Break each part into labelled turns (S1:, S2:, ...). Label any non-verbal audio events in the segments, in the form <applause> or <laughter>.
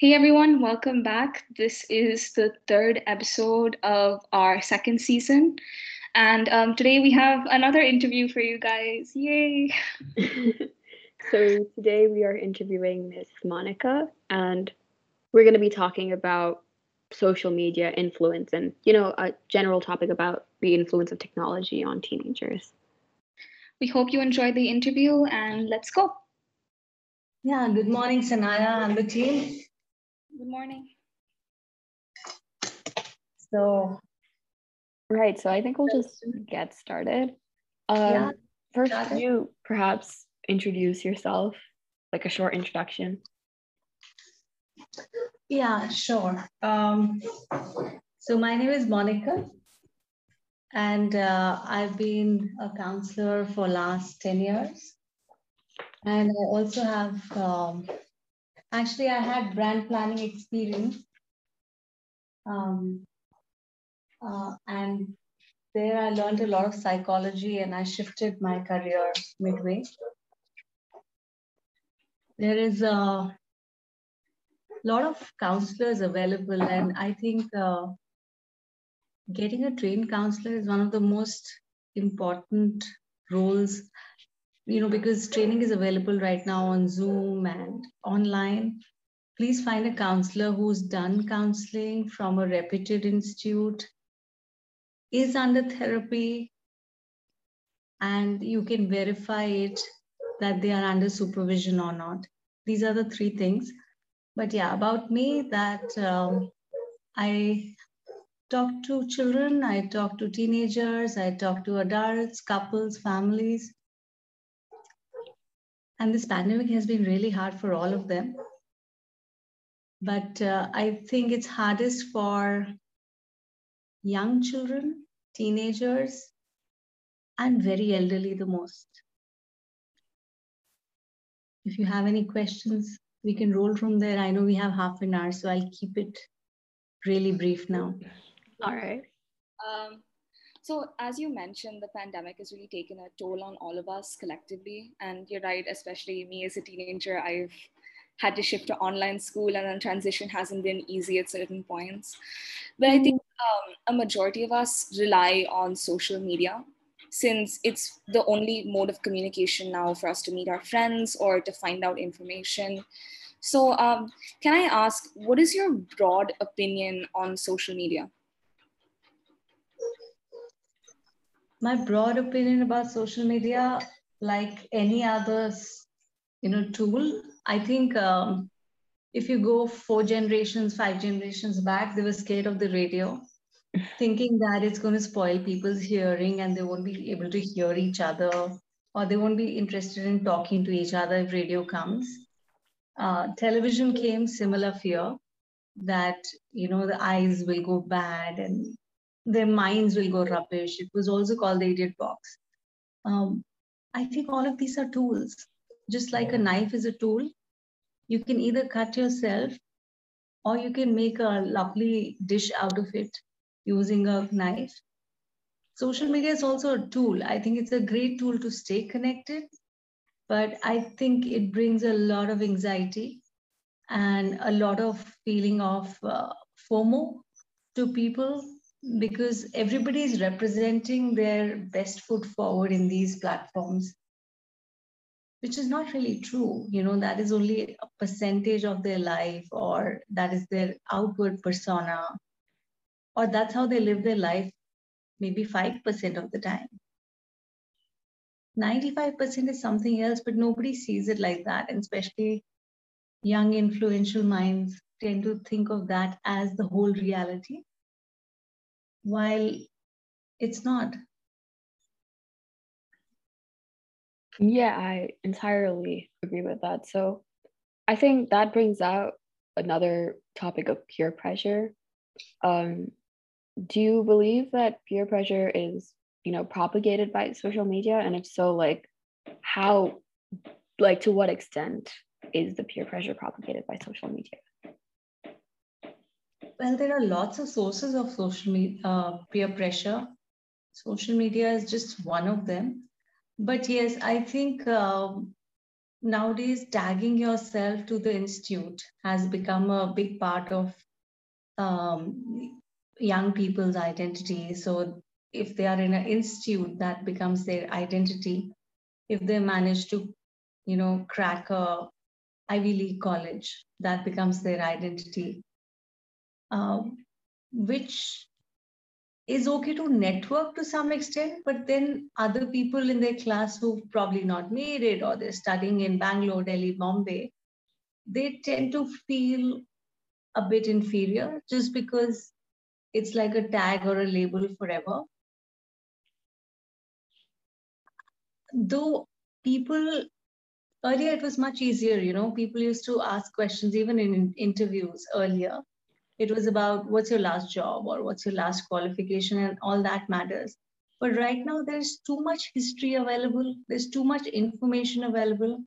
S1: Hey everyone, welcome back. This is the third episode of our second season. And um, today we have another interview for you guys. Yay! <laughs>
S2: so today we are interviewing Miss Monica, and we're going to be talking about social media influence and, you know, a general topic about the influence of technology on teenagers.
S1: We hope you enjoyed the interview and let's go.
S3: Yeah, good morning, Sanaya and the team.
S1: Good morning.
S2: So, right. So I think we'll just get started. Um, yeah. First, can you perhaps introduce yourself, like a short introduction?
S3: Yeah, sure. Um, so my name is Monica, and uh, I've been a counselor for last 10 years. And I also have um, Actually, I had brand planning experience. Um, uh, and there I learned a lot of psychology and I shifted my career midway. There is a lot of counselors available, and I think uh, getting a trained counselor is one of the most important roles you know, because training is available right now on Zoom and online. Please find a counselor who's done counseling from a reputed institute, is under therapy, and you can verify it that they are under supervision or not. These are the three things. But yeah, about me, that um, I talk to children, I talk to teenagers, I talk to adults, couples, families and this pandemic has been really hard for all of them. But uh, I think it's hardest for young children, teenagers, and very elderly the most. If you have any questions, we can roll from there. I know we have half an hour, so I'll keep it really brief now.
S2: All right.
S1: Um, so, as you mentioned, the pandemic has really taken a toll on all of us collectively. And you're right, especially me as a teenager, I've had to shift to online school, and then transition hasn't been easy at certain points. But I think um, a majority of us rely on social media since it's the only mode of communication now for us to meet our friends or to find out information. So, um, can I ask, what is your broad opinion on social media?
S3: My broad opinion about social media, like any other, you know, tool, I think um, if you go four generations, five generations back, they were scared of the radio, <laughs> thinking that it's going to spoil people's hearing and they won't be able to hear each other or they won't be interested in talking to each other if radio comes. Uh, television came similar fear that you know the eyes will go bad and their minds will go rubbish. It was also called the idiot box. Um, I think all of these are tools. Just like a knife is a tool, you can either cut yourself or you can make a lovely dish out of it using a knife. Social media is also a tool. I think it's a great tool to stay connected, but I think it brings a lot of anxiety and a lot of feeling of uh, FOMO to people because everybody is representing their best foot forward in these platforms which is not really true. You know that is only a percentage of their life or that is their outward persona or that's how they live their life maybe 5% of the time. 95% is something else but nobody sees it like that and especially young influential minds tend to think of that as the whole reality while it's not.
S2: Yeah, I entirely agree with that. So I think that brings out another topic of peer pressure. Um, do you believe that peer pressure is, you know, propagated by social media? And if so, like how, like to what extent is the peer pressure propagated by social media?
S3: Well, there are lots of sources of social media, uh, peer pressure. Social media is just one of them. But yes, I think um, nowadays tagging yourself to the institute has become a big part of um, young people's identity. So if they are in an institute, that becomes their identity. If they manage to, you know, crack a Ivy League college, that becomes their identity. Um, which is okay to network to some extent, but then other people in their class who've probably not made it or they're studying in Bangalore, Delhi, Bombay, they tend to feel a bit inferior just because it's like a tag or a label forever. Though people earlier it was much easier, you know, people used to ask questions even in interviews earlier it was about what's your last job or what's your last qualification and all that matters. But right now there's too much history available there's too much information available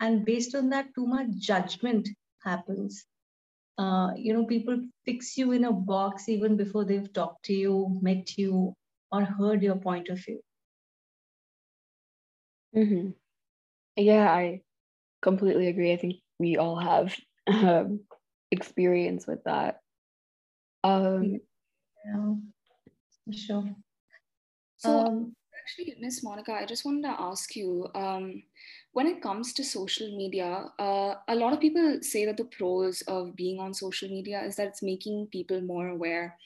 S3: and based on that too much judgment happens. Uh, you know people fix you in a box even before they've talked to you met you or heard your point of view.
S2: Mm-hmm. yeah i completely agree. I think we all have um, experience with that. Um,
S3: yeah, sure.
S1: So, um, actually, Miss Monica, I just wanted to ask you um, when it comes to social media, uh, a lot of people say that the pros of being on social media is that it's making people more aware.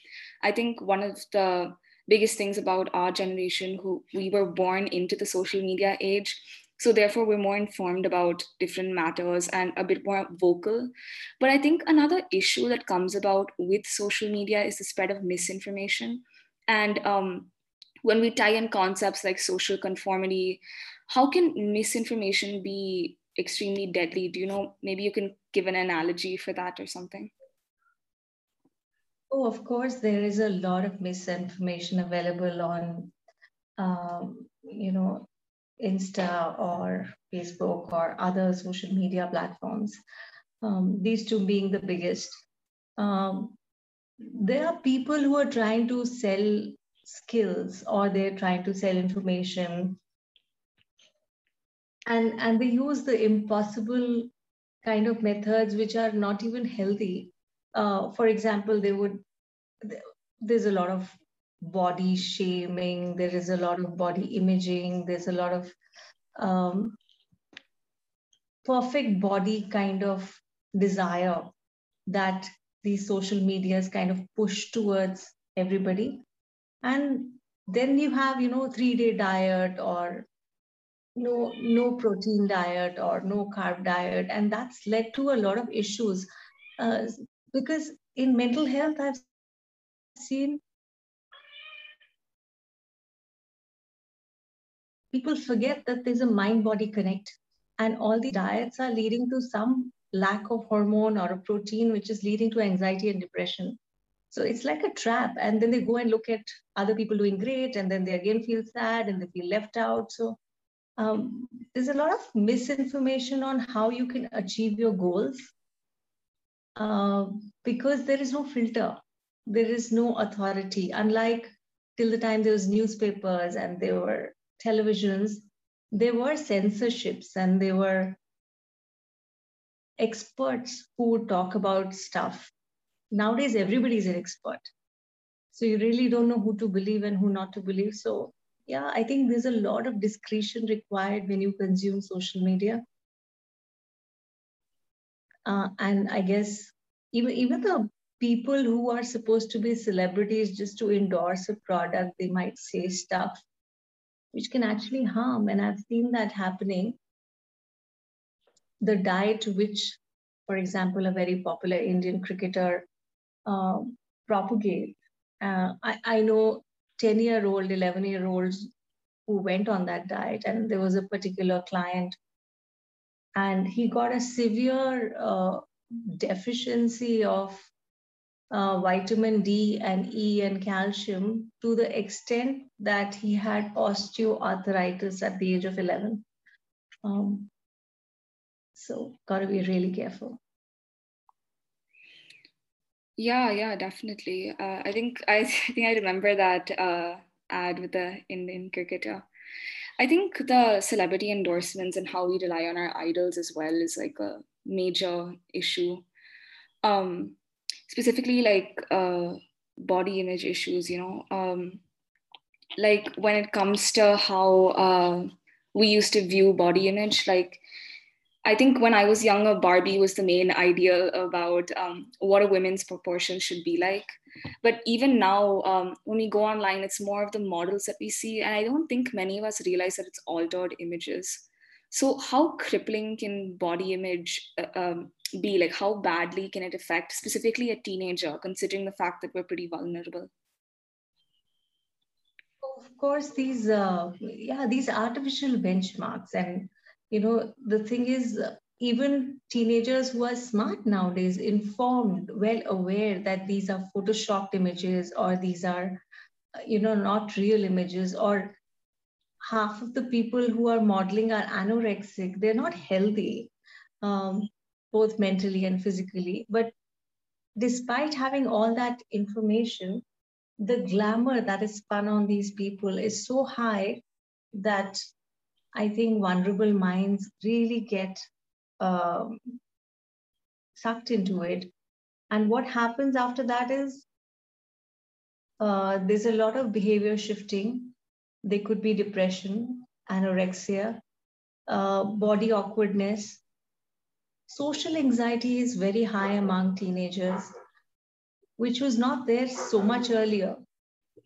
S1: I think one of the biggest things about our generation who we were born into the social media age so therefore, we're more informed about different matters and a bit more vocal. But I think another issue that comes about with social media is the spread of misinformation. And um, when we tie in concepts like social conformity, how can misinformation be extremely deadly? Do you know, maybe you can give an analogy for that or something?
S3: Oh, of course, there is a lot of misinformation available on, um, you know, Insta or Facebook or other social media platforms, um, these two being the biggest. Um, there are people who are trying to sell skills or they're trying to sell information and and they use the impossible kind of methods which are not even healthy uh, for example they would there's a lot of body shaming there is a lot of body imaging there's a lot of um, perfect body kind of desire that these social medias kind of push towards everybody. And then you have you know three day diet or no no protein diet or no carb diet. And that's led to a lot of issues. Uh, because in mental health i've seen people forget that there's a mind body connect and all the diets are leading to some lack of hormone or a protein which is leading to anxiety and depression. So it's like a trap and then they go and look at other people doing great and then they again feel sad and they feel left out. So um, there's a lot of misinformation on how you can achieve your goals uh, because there is no filter. There is no authority. Unlike till the time there was newspapers and there were televisions, there were censorships and there were experts who talk about stuff. Nowadays, everybody's an expert. So you really don't know who to believe and who not to believe. So yeah, I think there's a lot of discretion required when you consume social media. Uh, and I guess even even the people who are supposed to be celebrities just to endorse a product, they might say stuff which can actually harm. And I've seen that happening. The diet, which, for example, a very popular Indian cricketer uh, propagate. Uh, I, I know 10 year old, 11 year olds who went on that diet, and there was a particular client, and he got a severe uh, deficiency of uh, vitamin D and E and calcium to the extent that he had osteoarthritis at the age of 11. Um, so, got to be really careful.
S1: Yeah, yeah, definitely. Uh, I think I, <laughs> I think I remember that uh, ad with the Indian cricketer. I think the celebrity endorsements and how we rely on our idols as well is like a major issue. Um, specifically, like uh, body image issues, you know, um, like when it comes to how uh, we used to view body image, like I think when I was younger, Barbie was the main ideal about um, what a woman's proportion should be like. But even now, um, when we go online, it's more of the models that we see. And I don't think many of us realize that it's altered images. So, how crippling can body image uh, um, be? Like, how badly can it affect specifically a teenager, considering the fact that we're pretty vulnerable?
S3: Of course, these, uh, yeah, these artificial benchmarks and you know the thing is even teenagers who are smart nowadays informed well aware that these are photoshopped images or these are you know not real images or half of the people who are modeling are anorexic they're not healthy um, both mentally and physically but despite having all that information the glamour that is spun on these people is so high that I think vulnerable minds really get um, sucked into it. And what happens after that is uh, there's a lot of behavior shifting. There could be depression, anorexia, uh, body awkwardness. Social anxiety is very high among teenagers, which was not there so much earlier.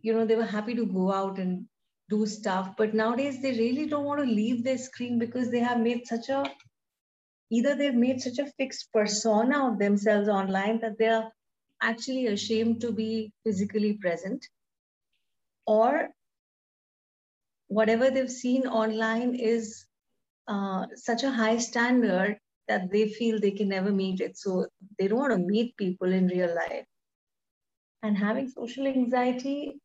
S3: You know, they were happy to go out and do stuff but nowadays they really don't want to leave their screen because they have made such a either they've made such a fixed persona of themselves online that they are actually ashamed to be physically present or whatever they've seen online is uh, such a high standard that they feel they can never meet it so they don't want to meet people in real life and having social anxiety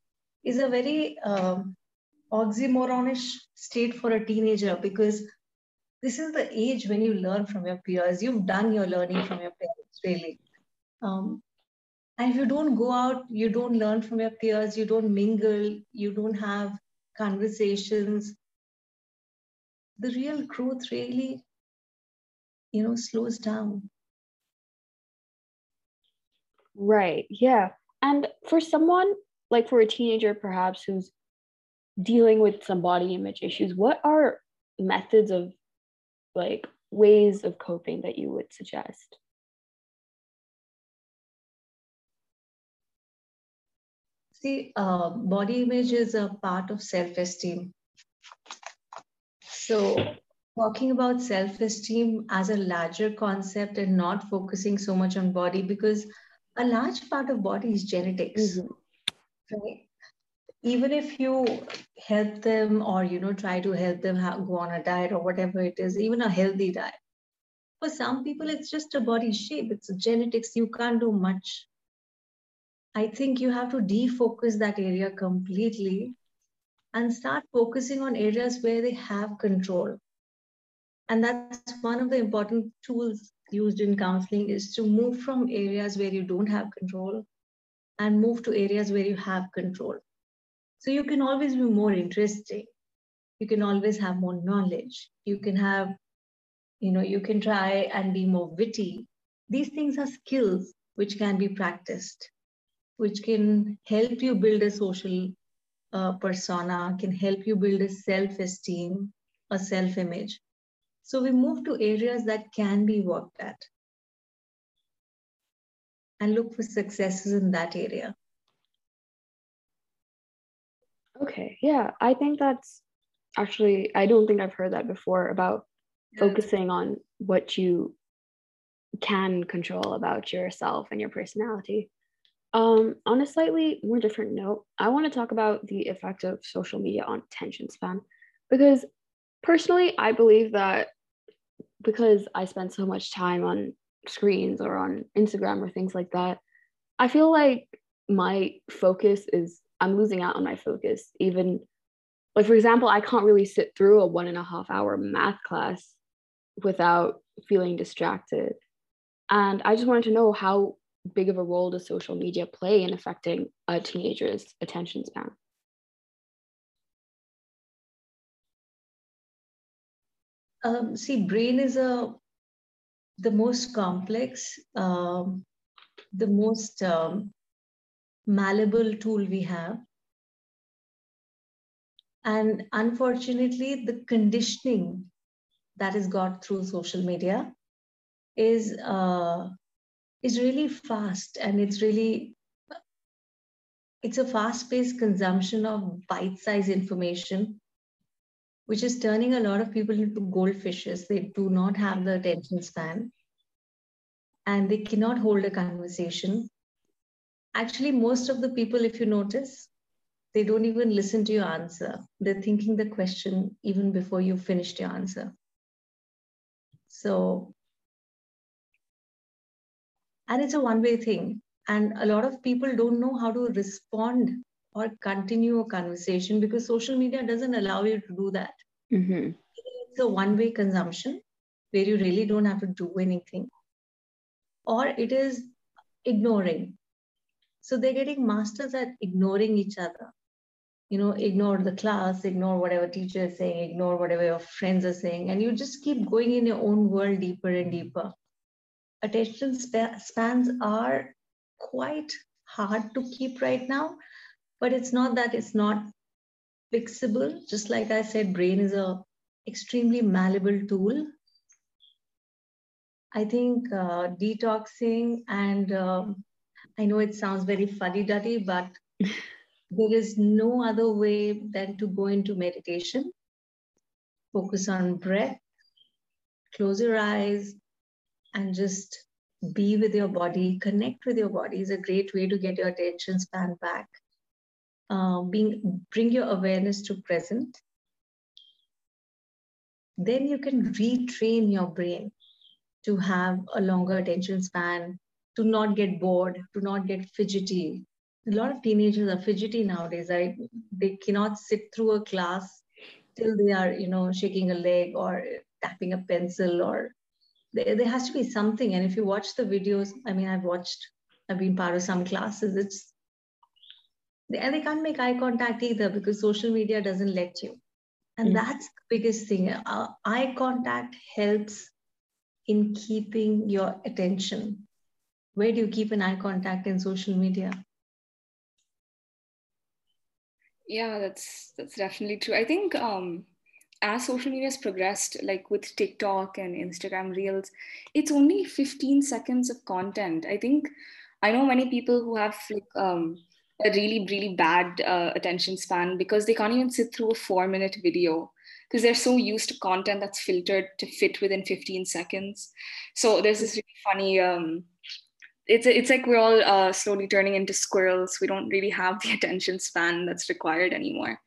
S3: is a very um, oxymoronish state for a teenager because this is the age when you learn from your peers. You've done your learning from your parents, really. Um, and if you don't go out, you don't learn from your peers, you don't mingle, you don't have conversations. The real growth really, you know, slows down.
S2: Right. Yeah. And for someone like for a teenager, perhaps who's dealing with some body image issues, what are methods of like ways of coping that you would suggest?
S3: See, uh, body image is a part of self esteem. So, talking about self esteem as a larger concept and not focusing so much on body because a large part of body is genetics. Mm-hmm. Right? even if you help them or you know try to help them have, go on a diet or whatever it is even a healthy diet for some people it's just a body shape it's genetics you can't do much i think you have to defocus that area completely and start focusing on areas where they have control and that's one of the important tools used in counseling is to move from areas where you don't have control and move to areas where you have control so you can always be more interesting. You can always have more knowledge. You can have, you know, you can try and be more witty. These things are skills which can be practiced, which can help you build a social uh, persona, can help you build a self esteem, a self image. So we move to areas that can be worked at and look for successes in that area.
S2: Okay. Yeah. I think that's actually, I don't think I've heard that before about yeah. focusing on what you can control about yourself and your personality. Um, on a slightly more different note, I want to talk about the effect of social media on attention span because personally, I believe that because I spend so much time on screens or on Instagram or things like that, I feel like my focus is I'm losing out on my focus. Even like, for example, I can't really sit through a one and a half hour math class without feeling distracted. And I just wanted to know how big of a role does social media play in affecting a teenager's attention span?
S3: Um, see, brain is a the most complex, um, the most um, malleable tool we have. And unfortunately, the conditioning that is got through social media is uh, is really fast and it's really it's a fast-paced consumption of bite-sized information which is turning a lot of people into goldfishes. They do not have the attention span and they cannot hold a conversation. Actually most of the people if you notice they don't even listen to your answer. They're thinking the question even before you finished your answer. So and it's a one way thing. And a lot of people don't know how to respond or continue a conversation because social media doesn't allow you to do that.
S2: Mm-hmm.
S3: it's a one way consumption where you really don't have to do anything. Or it is ignoring. So they're getting masters at ignoring each other. You know ignore the class ignore whatever teacher is saying ignore whatever your friends are saying and you just keep going in your own world deeper and deeper attention spans are quite hard to keep right now but it's not that it's not fixable. Just like i said brain is a extremely malleable tool. I think uh, detoxing and um, i know it sounds very fuddy duddy but <laughs> there is no other way than to go into meditation. Focus on breath close your eyes and just be with your body, connect with your body is a great way to get your attention span back. Uh, being bring your awareness to present. Then you can retrain your brain to have a longer attention span, to not get bored, to not get fidgety. A lot of teenagers are fidgety nowadays. I, they cannot sit through a class till they are, you know, shaking a leg or tapping a pencil or there, there has to be something. And if you watch the videos, I mean, I've watched, I've been part of some classes, it's, and they can't make eye contact either because social media doesn't let you. And mm. that's the biggest thing. Uh, eye contact helps in keeping your attention. Where do you keep an eye contact in social media?
S1: Yeah, that's that's definitely true. I think um, as social media has progressed, like with TikTok and Instagram Reels, it's only 15 seconds of content. I think I know many people who have like um, a really, really bad uh, attention span because they can't even sit through a four minute video because they're so used to content that's filtered to fit within 15 seconds. So there's this really funny. Um, it's it's like we're all uh, slowly turning into squirrels. We don't really have the <laughs> attention span that's required anymore.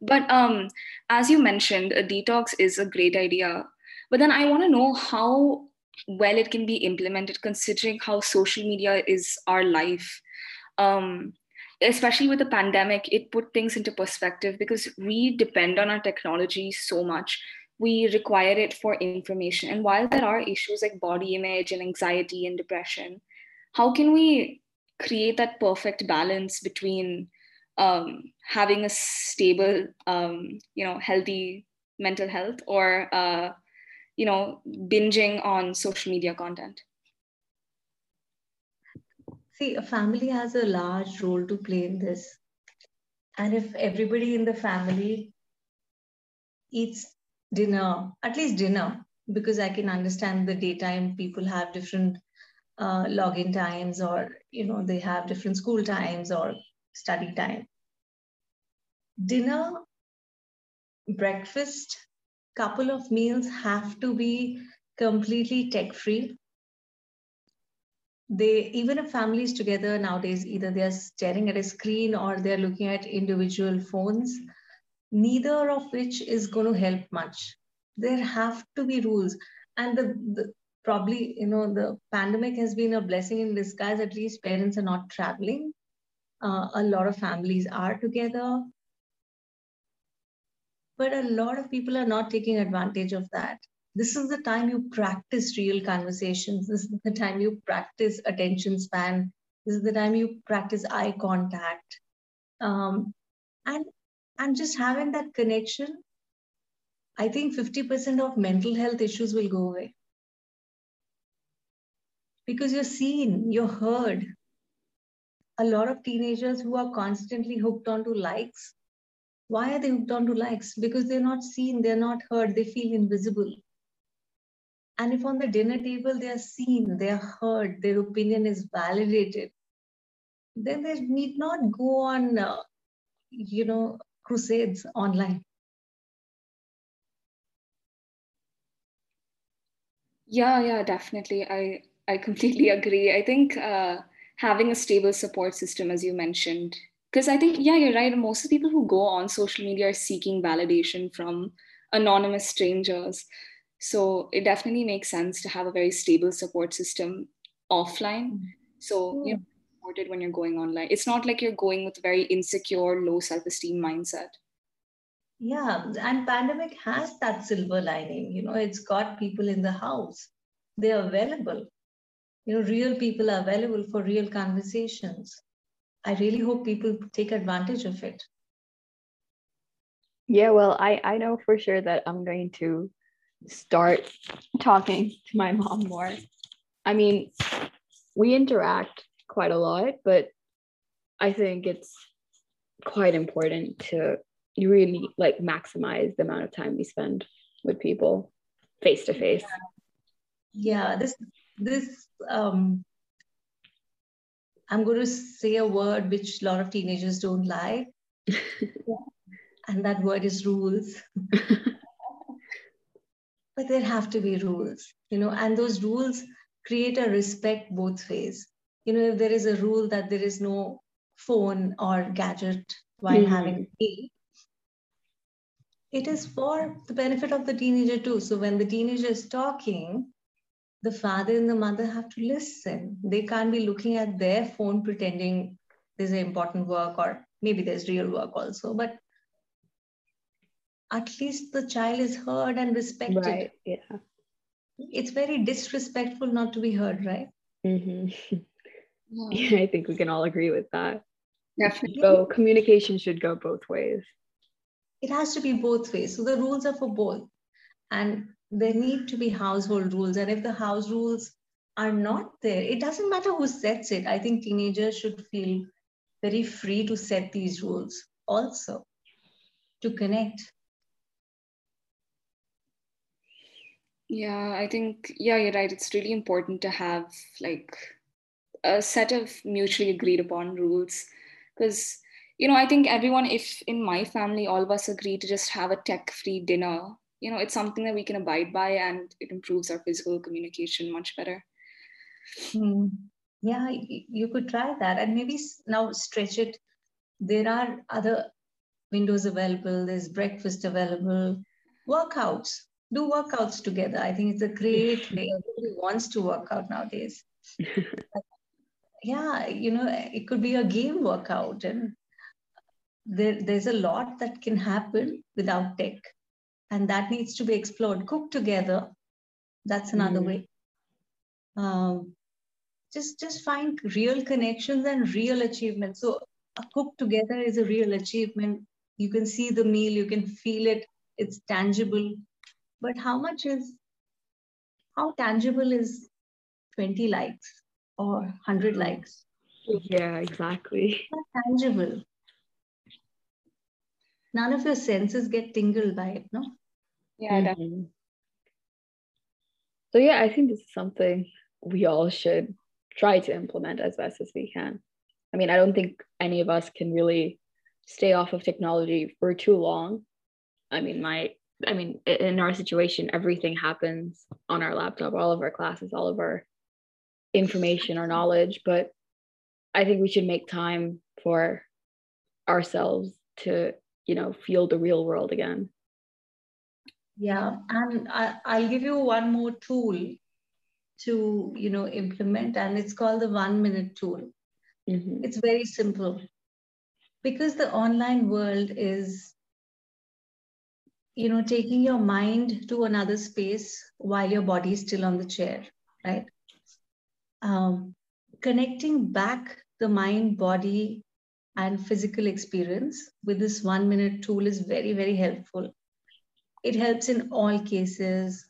S1: But um, as you mentioned, a detox is a great idea. But then I want to know how well it can be implemented, considering how social media is our life. Um, especially with the pandemic, it put things into perspective because we depend on our technology so much. We require it for information. And while there are issues like body image and anxiety and depression, how can we create that perfect balance between um, having a stable, um, you know, healthy mental health or, uh, you know, binging on social media content?
S3: See, a family has a large role to play in this. And if everybody in the family eats dinner, at least dinner, because I can understand the daytime people have different uh, login times or, you know, they have different school times or study time. Dinner, breakfast, couple of meals have to be completely tech free. They even if families together nowadays, either they are staring at a screen or they're looking at individual phones, neither of which is going to help much. There have to be rules. And the, the probably, you know, the pandemic has been a blessing in disguise. At least parents are not traveling uh, a lot of families are together. But a lot of people are not taking advantage of that. This is the time you practice real conversations. This is the time you practice attention span. This is the time you practice eye contact. Um, and, and just having that connection I think 50% of mental health issues will go away. Because you're seen, you're heard. A lot of teenagers who are constantly hooked onto likes. Why are they hooked onto likes? Because they're not seen, they're not heard, they feel invisible. And if on the dinner table they are seen, they are heard, their opinion is validated, then they need not go on, uh, you know, crusades online.
S1: Yeah, yeah, definitely. I I completely <laughs> agree. I think uh, having a stable support system, as you mentioned, because I think yeah, you're right. Most of the people who go on social media are seeking validation from anonymous strangers. So it definitely makes sense to have a very stable support system offline. So you know, supported when you're going online. It's not like you're going with a very insecure, low self-esteem mindset.
S3: Yeah, and pandemic has that silver lining. You know, it's got people in the house. They are available. You know, real people are available for real conversations. I really hope people take advantage of it.
S2: Yeah, well, I I know for sure that I'm going to start talking to my mom more. I mean, we interact quite a lot, but I think it's quite important to really like maximize the amount of time we spend with people face to face.
S3: Yeah, this this um I'm going to say a word which a lot of teenagers don't like. <laughs> and that word is rules. <laughs> but there have to be rules, you know, and those rules create a respect both ways. You know, if there is a rule that there is no phone or gadget while mm-hmm. having tea, it is for the benefit of the teenager too. So when the teenager is talking, the father and the mother have to listen. They can't be looking at their phone pretending there's an important work or maybe there's real work also. But at least the child is heard and respected.
S2: Right. Yeah.
S3: It's very disrespectful not to be heard, right?
S2: Mm-hmm. Yeah. <laughs> I think we can all agree with that. Definitely. So communication should go both ways.
S3: It has to be both ways. So the rules are for both. And there need to be household rules. And if the house rules are not there, it doesn't matter who sets it. I think teenagers should feel very free to set these rules also to connect.
S1: Yeah, I think, yeah, you're right. It's really important to have like a set of mutually agreed upon rules because, you know, I think everyone, if in my family, all of us agree to just have a tech free dinner, you know, it's something that we can abide by and it improves our physical communication much better.
S3: Hmm. Yeah, you could try that and maybe now stretch it. There are other windows available, there's breakfast available, workouts do workouts together. I think it's a great <laughs> way. Everybody wants to work out nowadays. <laughs> yeah, you know, it could be a game workout, and there, there's a lot that can happen without tech, and that needs to be explored. Cook together. That's another mm. way. Um, just just find real connections and real achievements. So a cook together is a real achievement. You can see the meal, you can feel it. It's tangible but how much is how tangible is 20 likes or 100 likes
S2: yeah exactly
S3: not tangible none of your senses get tingled by it no
S1: yeah mm-hmm.
S2: so yeah i think this is something we all should try to implement as best as we can i mean i don't think any of us can really stay off of technology for too long i mean my I mean, in our situation, everything happens on our laptop, all of our classes, all of our information, our knowledge. But I think we should make time for ourselves to, you know, feel the real world again.
S3: Yeah, and I, I'll give you one more tool to, you know, implement, and it's called the one minute tool. Mm-hmm. It's very simple because the online world is you know taking your mind to another space while your body is still on the chair right um, connecting back the mind body and physical experience with this one minute tool is very very helpful it helps in all cases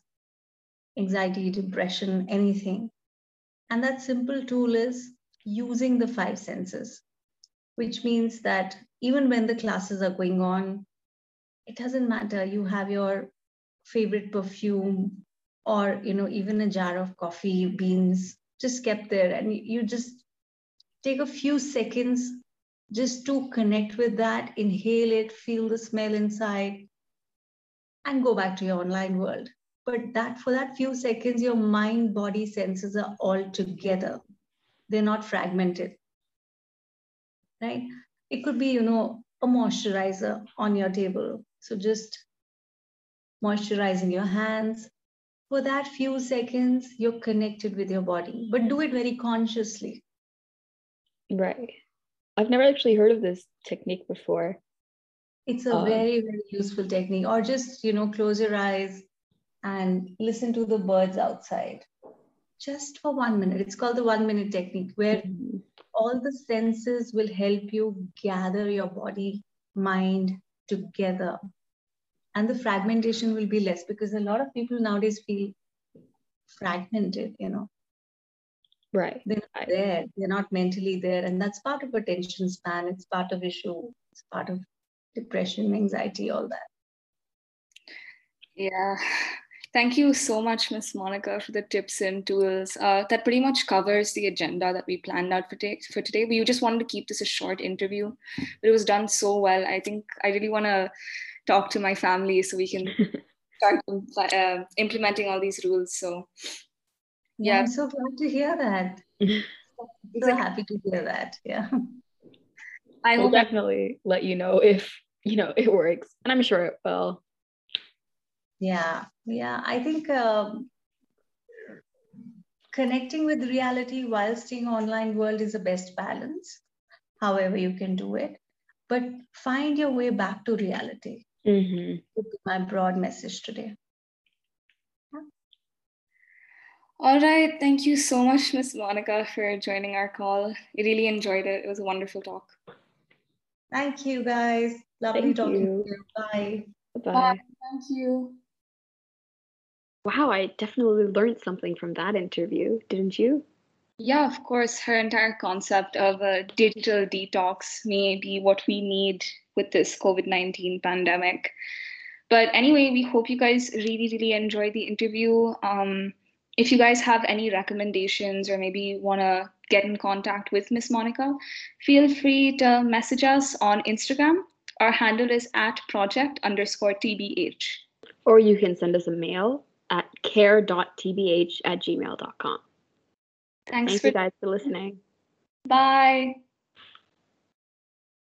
S3: anxiety, depression, anything. And that simple tool is using the five senses, which means that even when the classes are going on, it doesn't matter. You have your favorite perfume or you know even a jar of coffee beans just kept there and you just take a few seconds just to connect with that inhale it feel the smell inside and go back to your online world. But that for that few seconds your mind body senses are all together. They're not fragmented right? It could be you know a moisturizer on your table. So just moisturizing your hands. For that few seconds you're connected with your body but do it very consciously.
S2: Right i've never actually heard of this technique before.
S3: It's a um, very very useful technique. Or just you know close your eyes and listen to the birds outside. Just for one minute. It's called the one minute technique where mm-hmm. all the senses will help you gather your body mind together. And the fragmentation will be less because a lot of people nowadays feel fragmented you know
S2: right
S3: they're not there they're not mentally there and that's part of attention span it's part of issue it's part of depression anxiety all that
S1: yeah Thank you so much, Ms. Monica, for the tips and tools. Uh, that pretty much covers the agenda that we planned out for, t- for today. We just wanted to keep this a short interview, but it was done so well. I think I really want to talk to my family so we can <laughs> start uh, implementing all these rules. So,
S3: yeah. I'm so glad to hear that. <laughs> so happy to hear that. Yeah.
S2: I will definitely let you know if you know it works, and I'm sure it will.
S3: Yeah, yeah. I think um, connecting with reality while staying online world is the best balance. However, you can do it, but find your way back to reality.
S2: Mm-hmm.
S3: my broad message today.
S1: All right. Thank you so much, Ms. Monica, for joining our call. I really enjoyed it. It was a wonderful talk.
S3: Thank you, guys. Lovely Thank talking you. to you.
S2: Bye.
S1: Bye. Bye. Thank you.
S2: Wow, I definitely learned something from that interview, didn't you?
S1: Yeah, of course. Her entire concept of a digital detox may be what we need with this COVID 19 pandemic. But anyway, we hope you guys really, really enjoyed the interview. Um, if you guys have any recommendations or maybe want to get in contact with Miss Monica, feel free to message us on Instagram. Our handle is at project underscore TBH.
S2: Or you can send us a mail at care.tbh at gmail.com.
S1: Thanks
S2: Thank
S1: for-
S2: you guys for listening.
S1: Bye.